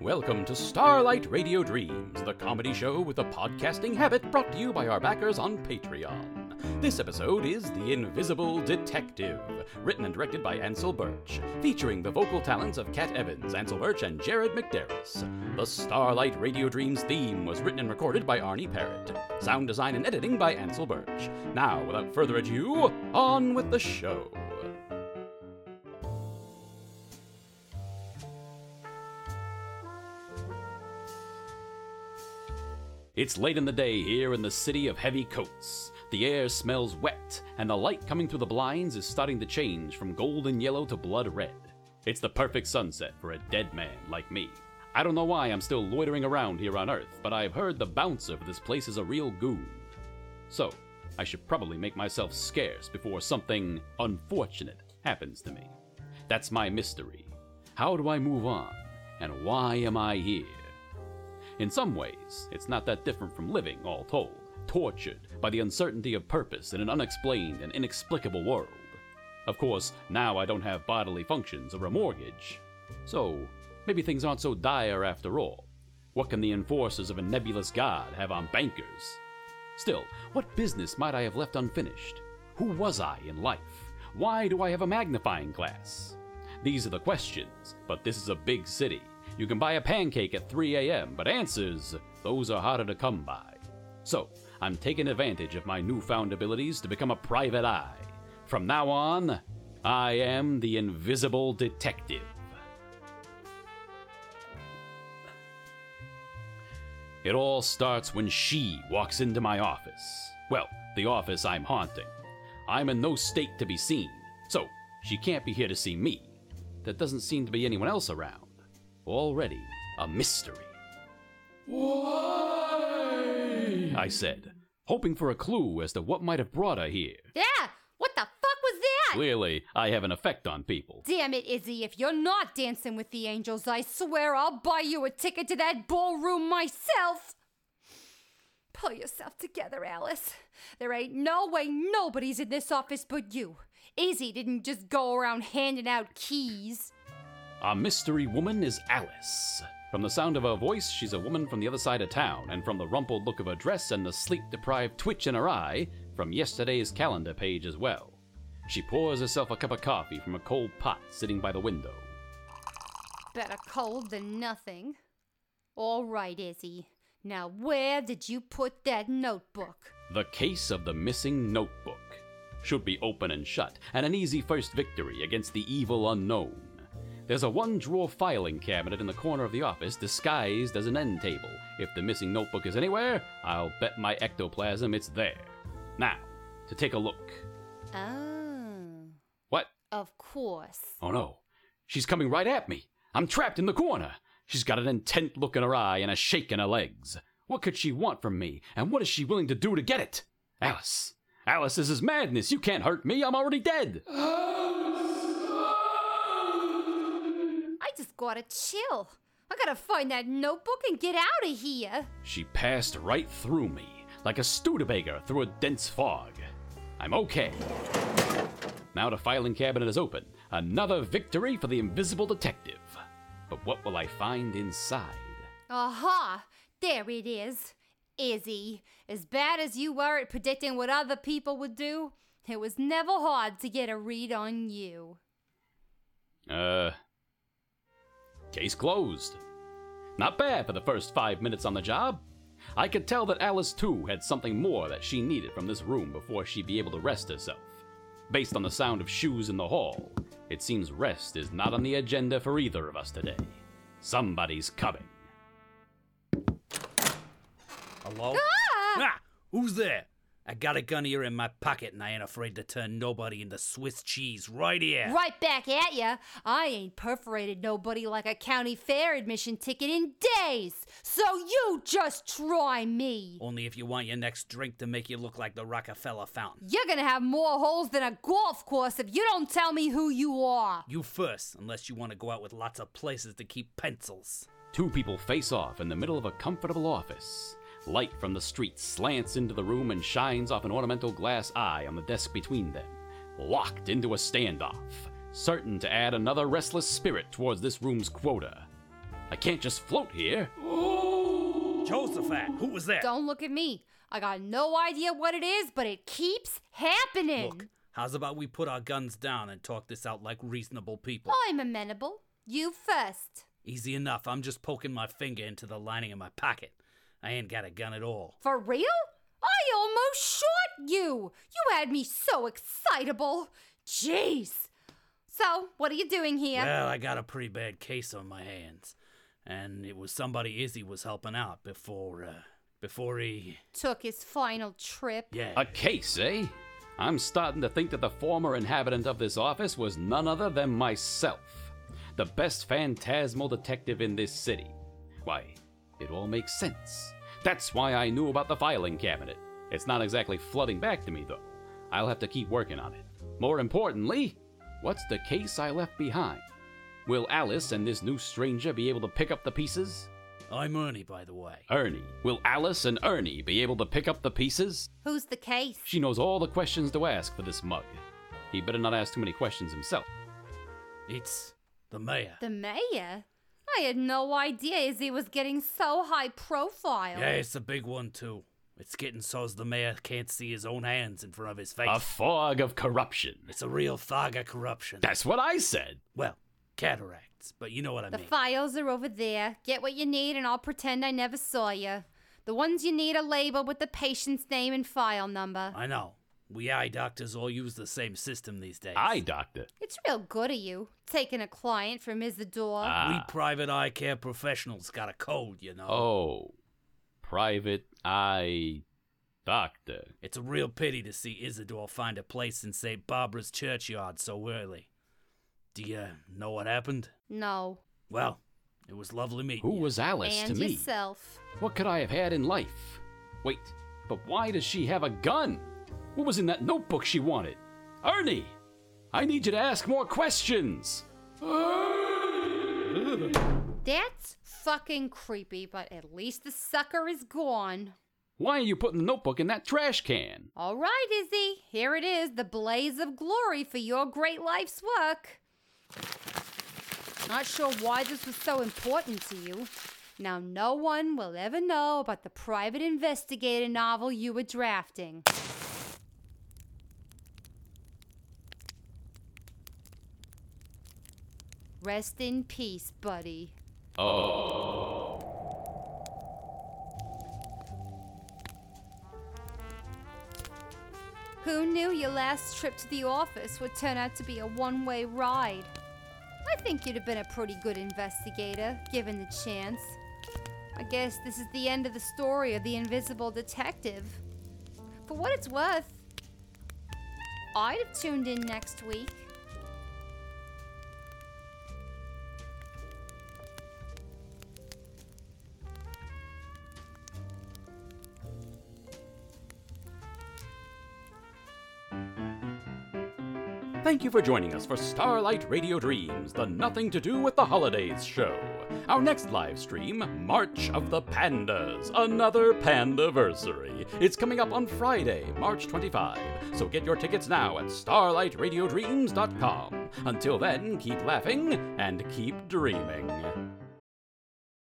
Welcome to Starlight Radio Dreams, the comedy show with a podcasting habit brought to you by our backers on Patreon. This episode is The Invisible Detective, written and directed by Ansel Birch, featuring the vocal talents of Kat Evans, Ansel Birch, and Jared McDarris. The Starlight Radio Dreams theme was written and recorded by Arnie Parrott. Sound design and editing by Ansel Birch. Now, without further ado, on with the show. It's late in the day here in the city of heavy coats. The air smells wet, and the light coming through the blinds is starting to change from golden yellow to blood red. It's the perfect sunset for a dead man like me. I don't know why I'm still loitering around here on Earth, but I've heard the bouncer for this place is a real goon. So, I should probably make myself scarce before something unfortunate happens to me. That's my mystery. How do I move on? And why am I here? In some ways, it's not that different from living, all told, tortured by the uncertainty of purpose in an unexplained and inexplicable world. Of course, now I don't have bodily functions or a mortgage, so maybe things aren't so dire after all. What can the enforcers of a nebulous god have on bankers? Still, what business might I have left unfinished? Who was I in life? Why do I have a magnifying glass? These are the questions, but this is a big city. You can buy a pancake at 3 a.m., but answers, those are harder to come by. So, I'm taking advantage of my newfound abilities to become a private eye. From now on, I am the invisible detective. It all starts when she walks into my office. Well, the office I'm haunting. I'm in no state to be seen, so she can't be here to see me. There doesn't seem to be anyone else around. Already a mystery. Why? I said, hoping for a clue as to what might have brought her here. Yeah, what the fuck was that? Clearly, I have an effect on people. Damn it, Izzy, if you're not dancing with the angels, I swear I'll buy you a ticket to that ballroom myself. Pull yourself together, Alice. There ain't no way nobody's in this office but you. Izzy didn't just go around handing out keys. Our mystery woman is Alice. From the sound of her voice, she's a woman from the other side of town, and from the rumpled look of her dress and the sleep deprived twitch in her eye, from yesterday's calendar page as well. She pours herself a cup of coffee from a cold pot sitting by the window. Better cold than nothing. All right, Izzy. Now, where did you put that notebook? The case of the missing notebook should be open and shut, and an easy first victory against the evil unknown. There's a one drawer filing cabinet in the corner of the office disguised as an end table. If the missing notebook is anywhere, I'll bet my ectoplasm it's there. Now, to take a look. Oh. What? Of course. Oh no, she's coming right at me. I'm trapped in the corner. She's got an intent look in her eye and a shake in her legs. What could she want from me, and what is she willing to do to get it? Alice, Alice, this is madness. You can't hurt me. I'm already dead. I just gotta chill. I gotta find that notebook and get out of here. She passed right through me, like a Studebaker through a dense fog. I'm okay. Now the filing cabinet is open. Another victory for the invisible detective. But what will I find inside? Aha! There it is. Izzy, as bad as you were at predicting what other people would do, it was never hard to get a read on you. Uh. Case closed. Not bad for the first five minutes on the job. I could tell that Alice, too, had something more that she needed from this room before she'd be able to rest herself. Based on the sound of shoes in the hall, it seems rest is not on the agenda for either of us today. Somebody's coming. Hello? Ah! Ah, who's there? I got a gun here in my pocket and I ain't afraid to turn nobody into Swiss cheese right here. Right back at ya. I ain't perforated nobody like a county fair admission ticket in days. So you just try me. Only if you want your next drink to make you look like the Rockefeller fountain. You're gonna have more holes than a golf course if you don't tell me who you are. You first, unless you want to go out with lots of places to keep pencils. Two people face off in the middle of a comfortable office. Light from the street slants into the room and shines off an ornamental glass eye on the desk between them. Locked into a standoff, certain to add another restless spirit towards this room's quota. I can't just float here. Jehoshaphat, who was that? Don't look at me. I got no idea what it is, but it keeps happening. Look, how's about we put our guns down and talk this out like reasonable people? I'm amenable. You first. Easy enough. I'm just poking my finger into the lining of my pocket. I ain't got a gun at all. For real? I almost shot you. You had me so excitable. Jeez. So, what are you doing here? Well, I got a pretty bad case on my hands. And it was somebody Izzy was helping out before, uh, before he. Took his final trip. Yeah. A case, eh? I'm starting to think that the former inhabitant of this office was none other than myself, the best phantasmal detective in this city. Why, it all makes sense. That's why I knew about the filing cabinet. It's not exactly flooding back to me, though. I'll have to keep working on it. More importantly, what's the case I left behind? Will Alice and this new stranger be able to pick up the pieces? I'm Ernie, by the way. Ernie. Will Alice and Ernie be able to pick up the pieces? Who's the case? She knows all the questions to ask for this mug. He better not ask too many questions himself. It's the mayor. The mayor? I had no idea Izzy was getting so high profile. Yeah, it's a big one, too. It's getting so's the mayor can't see his own hands in front of his face. A fog of corruption. it's a real fog of corruption. That's what I said. well, cataracts, but you know what I The mean. The files are over there. Get what you need and I'll pretend I never saw you. The ones you need are labeled with the patient's name and file number. I know. We eye doctors all use the same system these days. Eye doctor. It's real good of you, taking a client from Isidore. We Ah. private eye care professionals got a code, you know. Oh. Private eye doctor. It's a real pity to see Isidore find a place in St. Barbara's churchyard so early. Do you know what happened? no. Well, it was lovely meeting Who you. was Alice and to me? yourself. What could I have had in life? Wait, but why does she have a gun? What was in that notebook she wanted? Ernie! I need you to ask more questions! That's fucking creepy, but at least the sucker is gone. Why are you putting the notebook in that trash can? All right, Izzy. Here it is, the blaze of glory for your great life's work. Not sure why this was so important to you. Now, no one will ever know about the private investigator novel you were drafting. Rest in peace, buddy. Oh. Who knew your last trip to the office would turn out to be a one way ride? I think you'd have been a pretty good investigator, given the chance. I guess this is the end of the story of the invisible detective. For what it's worth, I'd have tuned in next week. Thank you for joining us for Starlight Radio Dreams, the Nothing to Do with the Holidays show. Our next live stream, March of the Pandas, another Pandaversary. It's coming up on Friday, March 25, so get your tickets now at starlightradiodreams.com. Until then, keep laughing and keep dreaming.